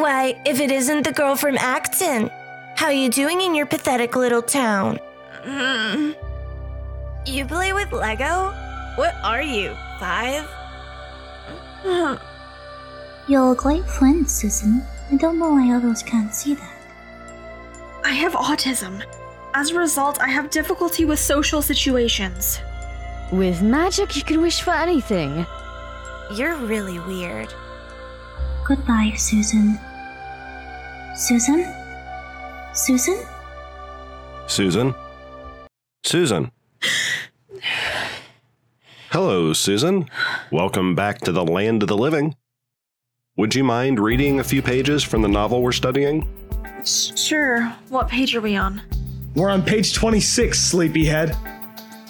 Why, if it isn't the girl from Acton, how you doing in your pathetic little town? Mm. You play with Lego? What are you, five? You're a great friend, Susan. I don't know why others can't see that. I have autism. As a result, I have difficulty with social situations. With magic, you can wish for anything. You're really weird. Goodbye, Susan. Susan? Susan? Susan? Susan. Hello, Susan. Welcome back to the land of the living. Would you mind reading a few pages from the novel we're studying? Sure. What page are we on? We're on page 26, sleepyhead.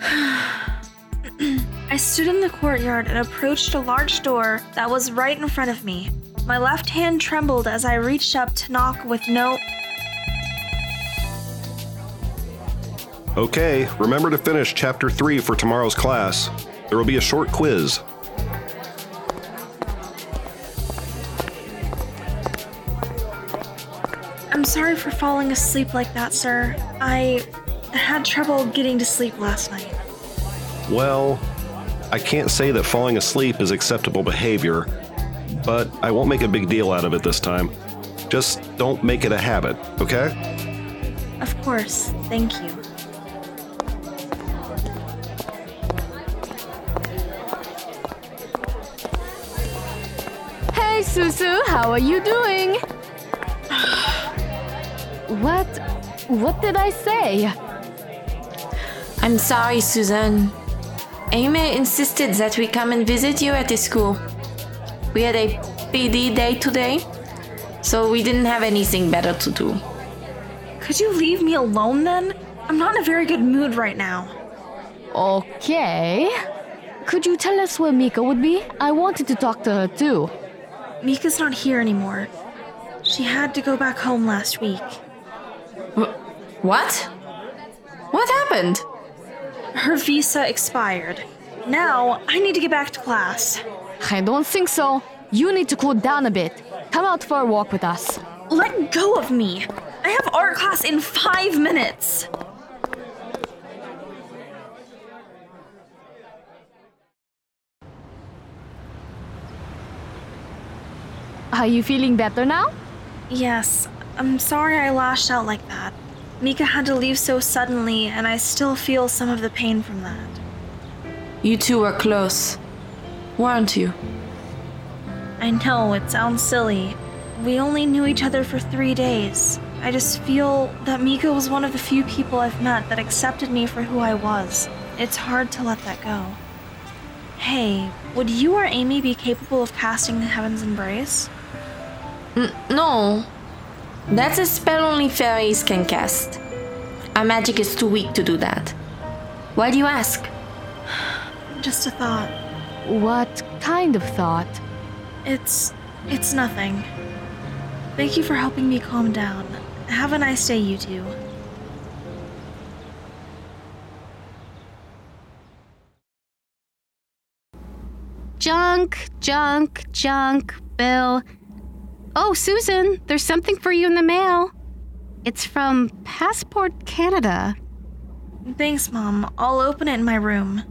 I stood in the courtyard and approached a large door that was right in front of me. My left hand trembled as I reached up to knock with no. Okay, remember to finish chapter 3 for tomorrow's class. There will be a short quiz. I'm sorry for falling asleep like that, sir. I had trouble getting to sleep last night. Well, I can't say that falling asleep is acceptable behavior, but I won't make a big deal out of it this time. Just don't make it a habit, okay? Of course, thank you. Hey, Susu, how are you doing? what? What did I say? I'm sorry, Susan. Amy insisted that we come and visit you at the school. We had a PD day today, so we didn't have anything better to do. Could you leave me alone then? I'm not in a very good mood right now. Okay. Could you tell us where Mika would be? I wanted to talk to her too. Mika's not here anymore. She had to go back home last week. What? What happened? Her visa expired. Now, I need to get back to class. I don't think so. You need to cool down a bit. Come out for a walk with us. Let go of me! I have art class in five minutes! Are you feeling better now? Yes, I'm sorry I lashed out like that. Mika had to leave so suddenly, and I still feel some of the pain from that. You two were close, weren't you? I know it sounds silly. We only knew each other for three days. I just feel that Mika was one of the few people I've met that accepted me for who I was. It's hard to let that go. Hey, would you or Amy be capable of casting the Heaven's Embrace? N- no. That's a spell only fairies can cast. Our magic is too weak to do that. Why do you ask? Just a thought. What kind of thought? It's. it's nothing. Thank you for helping me calm down. Have a nice day, you two. Junk, junk, junk, Bill. Oh, Susan, there's something for you in the mail. It's from Passport Canada. Thanks, Mom. I'll open it in my room.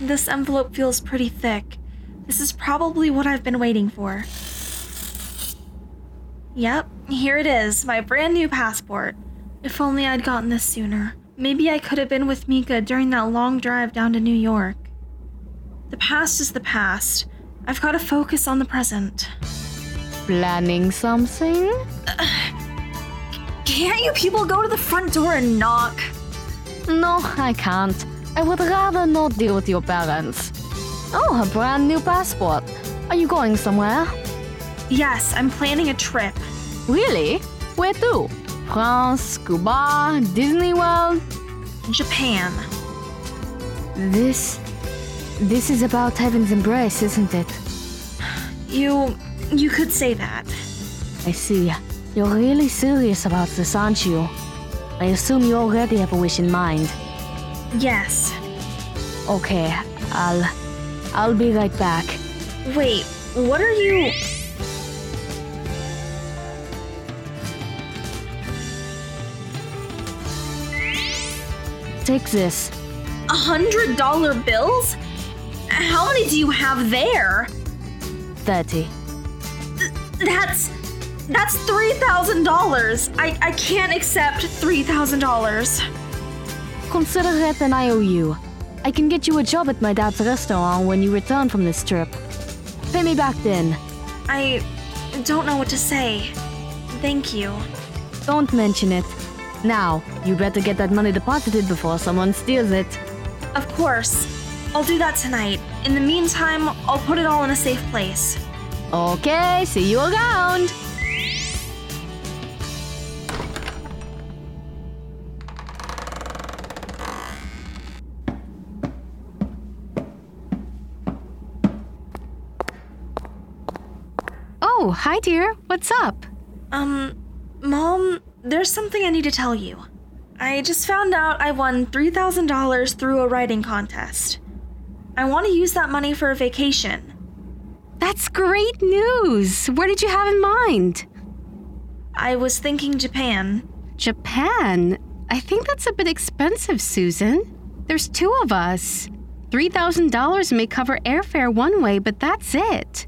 This envelope feels pretty thick. This is probably what I've been waiting for. Yep, here it is, my brand new passport. If only I'd gotten this sooner. Maybe I could have been with Mika during that long drive down to New York. The past is the past. I've got to focus on the present. Planning something? Can't you people go to the front door and knock? No, I can't. I would rather not deal with your parents. Oh, a brand new passport. Are you going somewhere? Yes, I'm planning a trip. Really? Where to? France, Cuba, Disney World? Japan. This. This is about Heaven's Embrace, isn't it? You. you could say that. I see. You're really serious about this, aren't you? I assume you already have a wish in mind. Yes. Okay, I'll. I'll be right back. Wait, what are you. Take this. A hundred dollar bills? How many do you have there? 30. That's. That's $3,000. I, I can't accept $3,000. Consider it an IOU. I can get you a job at my dad's restaurant when you return from this trip. Pay me back then. I don't know what to say. Thank you. Don't mention it. Now, you better get that money deposited before someone steals it. Of course. I'll do that tonight. In the meantime, I'll put it all in a safe place. Okay, see you around. Hi, dear. What's up? Um, Mom, there's something I need to tell you. I just found out I won $3,000 through a writing contest. I want to use that money for a vacation. That's great news. Where did you have in mind? I was thinking Japan. Japan? I think that's a bit expensive, Susan. There's two of us. $3,000 may cover airfare one way, but that's it.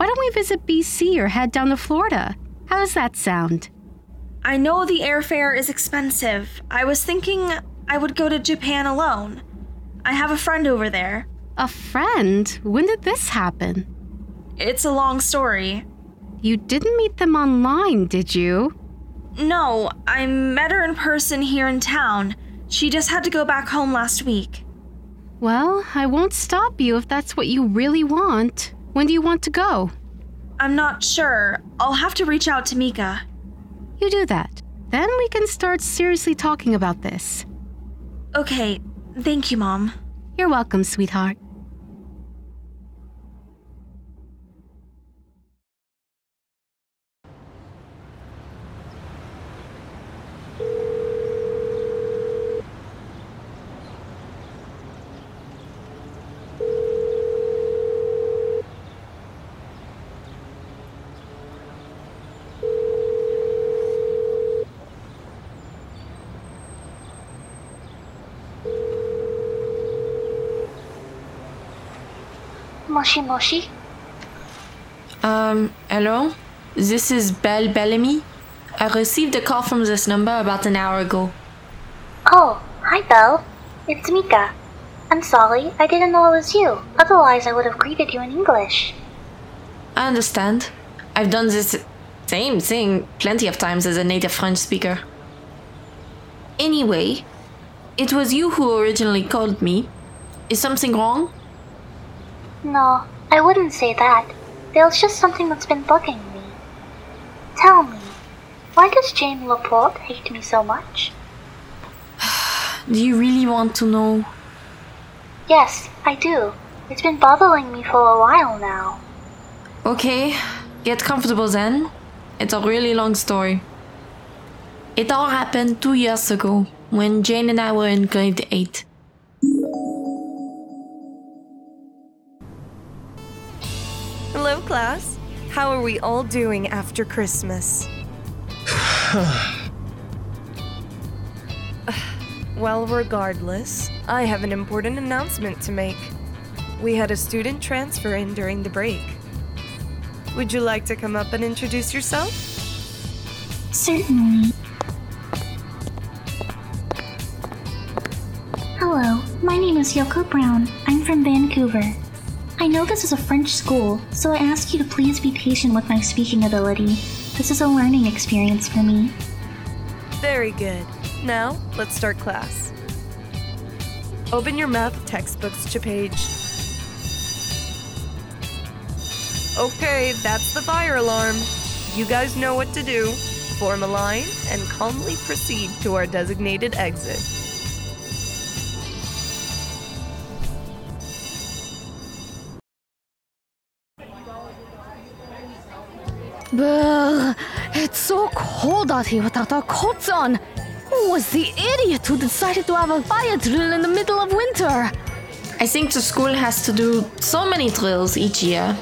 Why don't we visit BC or head down to Florida? How does that sound? I know the airfare is expensive. I was thinking I would go to Japan alone. I have a friend over there. A friend? When did this happen? It's a long story. You didn't meet them online, did you? No, I met her in person here in town. She just had to go back home last week. Well, I won't stop you if that's what you really want. When do you want to go? I'm not sure. I'll have to reach out to Mika. You do that. Then we can start seriously talking about this. Okay, thank you, Mom. You're welcome, sweetheart. Moshi Moshi? Um, hello? This is Belle Bellamy. I received a call from this number about an hour ago. Oh, hi Belle. It's Mika. I'm sorry, I didn't know it was you. Otherwise, I would have greeted you in English. I understand. I've done this same thing plenty of times as a native French speaker. Anyway, it was you who originally called me. Is something wrong? No, I wouldn't say that. There's just something that's been bugging me. Tell me, why does Jane Laporte hate me so much? Do you really want to know? Yes, I do. It's been bothering me for a while now. Okay, get comfortable then. It's a really long story. It all happened two years ago when Jane and I were in grade 8. Class. How are we all doing after Christmas? well, regardless, I have an important announcement to make. We had a student transfer in during the break. Would you like to come up and introduce yourself? Certainly. Hello, my name is Yoko Brown. I'm from Vancouver. I know this is a French school, so I ask you to please be patient with my speaking ability. This is a learning experience for me. Very good. Now, let's start class. Open your math textbooks to page. Okay, that's the fire alarm. You guys know what to do. Form a line and calmly proceed to our designated exit. Brr, it's so cold out here without our coats on. Who was the idiot who decided to have a fire drill in the middle of winter? I think the school has to do so many drills each year.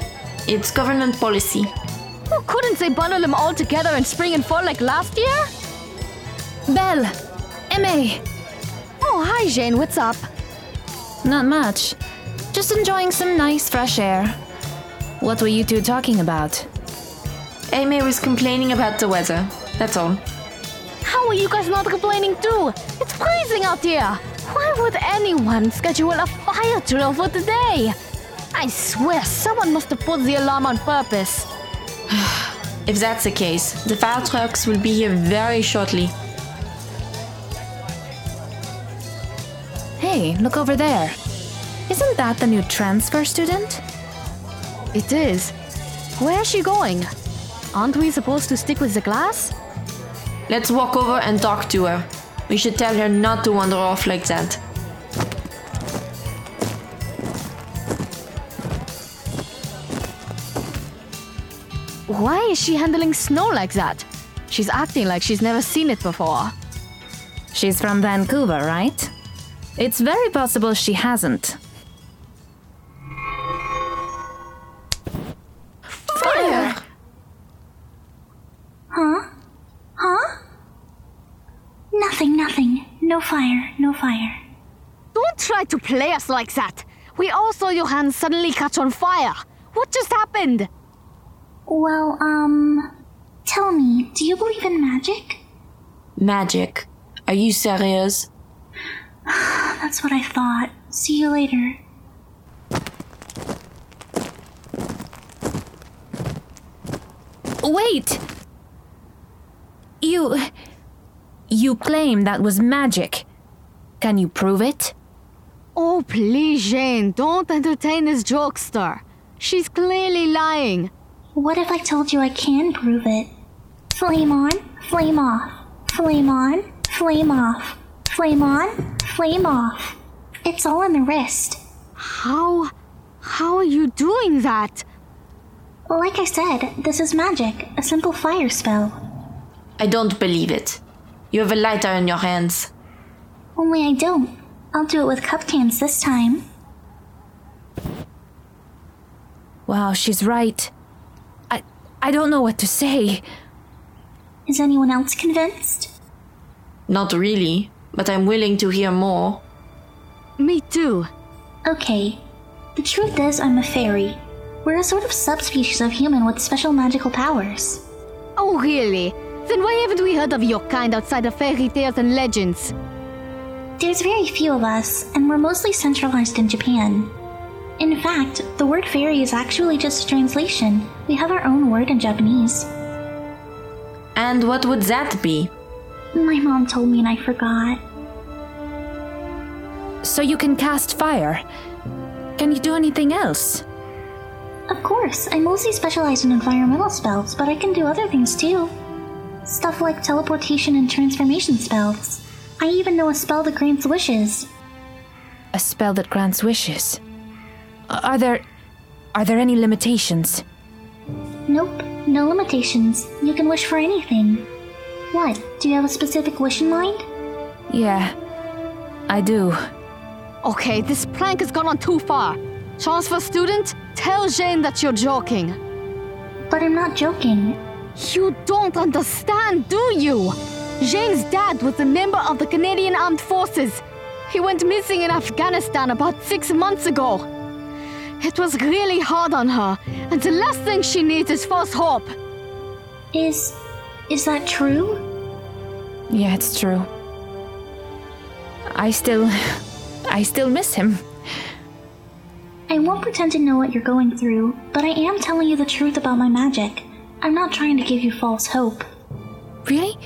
It's government policy. Well, couldn't they bundle them all together in spring and fall like last year? Belle! Aimee! Oh, hi, Jane, what's up? Not much. Just enjoying some nice fresh air. What were you two talking about? Aimee was complaining about the weather. That's all. How are you guys not complaining too? It's freezing out here. Why would anyone schedule a fire drill for today? I swear someone must have put the alarm on purpose. If that's the case, the fire trucks will be here very shortly. Hey, look over there. Isn't that the new transfer student? It is. Where's she going? Aren't we supposed to stick with the class? Let's walk over and talk to her. We should tell her not to wander off like that. Why is she handling snow like that? She's acting like she's never seen it before. She's from Vancouver, right? It's very possible she hasn't. No fire, no fire. Don't try to play us like that. We all saw your hands suddenly catch on fire. What just happened? Well, um. Tell me, do you believe in magic? Magic. Are you serious? That's what I thought. See you later. Wait! You. You claim that was magic. Can you prove it? Oh, please, Jane, don't entertain this jokester. She's clearly lying. What if I told you I can prove it? Flame on, flame off. Flame on, flame off. Flame on, flame off. It's all in the wrist. How. How are you doing that? Like I said, this is magic, a simple fire spell. I don't believe it. You have a lighter in your hands. Only I don't. I'll do it with cup cans this time. Wow, she's right. I. I don't know what to say. Is anyone else convinced? Not really, but I'm willing to hear more. Me too. Okay. The truth is, I'm a fairy. We're a sort of subspecies of human with special magical powers. Oh, really? Then why haven't we heard of your kind outside of fairy tales and legends? There's very few of us, and we're mostly centralized in Japan. In fact, the word fairy is actually just a translation. We have our own word in Japanese. And what would that be? My mom told me and I forgot. So you can cast fire. Can you do anything else? Of course, I mostly specialize in environmental spells, but I can do other things too. Stuff like teleportation and transformation spells. I even know a spell that grants wishes. A spell that grants wishes. Are there. Are there any limitations? Nope, no limitations. You can wish for anything. What? Do you have a specific wish in mind? Yeah, I do. Okay, this prank has gone on too far. Transfer student, tell Jane that you're joking. But I'm not joking. You don't understand, do you? Jane's dad was a member of the Canadian Armed Forces. He went missing in Afghanistan about six months ago. It was really hard on her, and the last thing she needs is false hope. Is. is that true? Yeah, it's true. I still. I still miss him. I won't pretend to know what you're going through, but I am telling you the truth about my magic. I'm not trying to give you false hope. Really?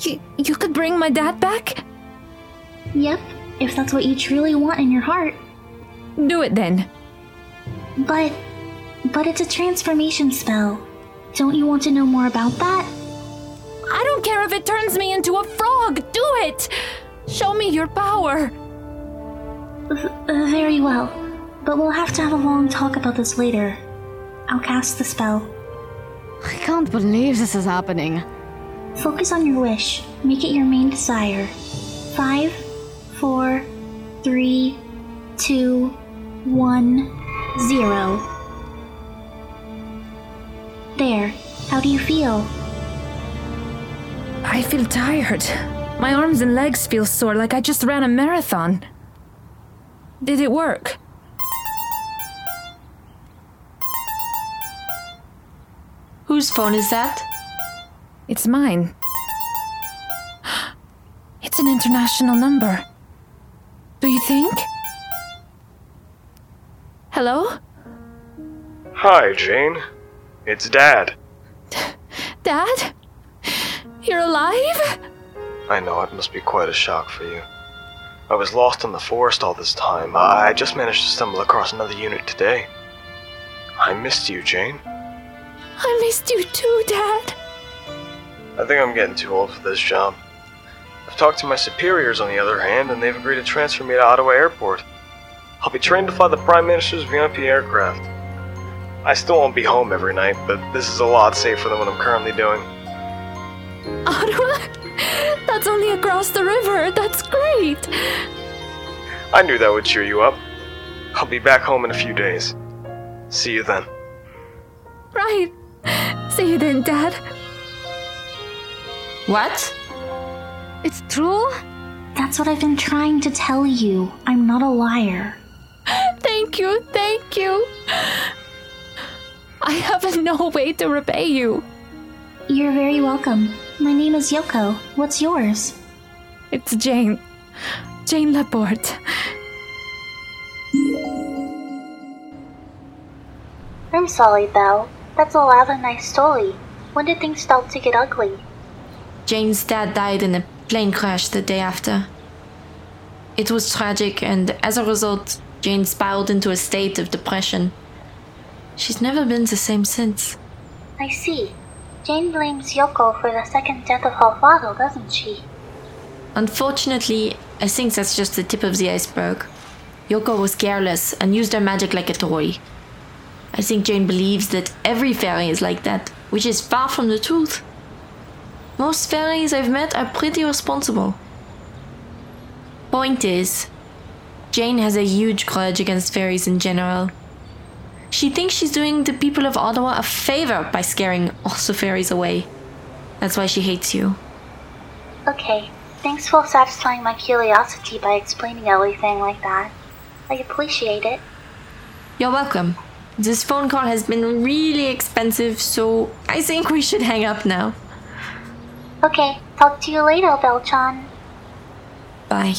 You, you could bring my dad back? Yep, if that's what you truly want in your heart. Do it then. But. but it's a transformation spell. Don't you want to know more about that? I don't care if it turns me into a frog. Do it! Show me your power. V- very well, but we'll have to have a long talk about this later. I'll cast the spell. I can't believe this is happening. Focus on your wish. Make it your main desire. Five, four, three, two, one, zero. There. How do you feel? I feel tired. My arms and legs feel sore like I just ran a marathon. Did it work? Whose phone is that? It's mine. It's an international number. Do you think? Hello? Hi, Jane. It's Dad. Dad? You're alive? I know it must be quite a shock for you. I was lost in the forest all this time. I just managed to stumble across another unit today. I missed you, Jane. I missed you too, Dad. I think I'm getting too old for this job. I've talked to my superiors, on the other hand, and they've agreed to transfer me to Ottawa Airport. I'll be trained to fly the Prime Minister's VIP aircraft. I still won't be home every night, but this is a lot safer than what I'm currently doing. Ottawa? That's only across the river. That's great. I knew that would cheer you up. I'll be back home in a few days. See you then. Right. See you then, Dad. What? It's true? That's what I've been trying to tell you. I'm not a liar. Thank you, thank you. I have no way to repay you. You're very welcome. My name is Yoko. What's yours? It's Jane. Jane Laporte. I'm sorry, Belle. That's a rather nice story. When did things start to get ugly? Jane's dad died in a plane crash the day after. It was tragic, and as a result, Jane spiraled into a state of depression. She's never been the same since. I see. Jane blames Yoko for the second death of her father, doesn't she? Unfortunately, I think that's just the tip of the iceberg. Yoko was careless and used her magic like a toy. I think Jane believes that every fairy is like that, which is far from the truth. Most fairies I've met are pretty responsible. Point is, Jane has a huge grudge against fairies in general. She thinks she's doing the people of Ottawa a favor by scaring all the fairies away. That's why she hates you. Okay, thanks for satisfying my curiosity by explaining everything like that. I appreciate it. You're welcome. This phone call has been really expensive, so I think we should hang up now. Okay, talk to you later, Belle-chan. Bye.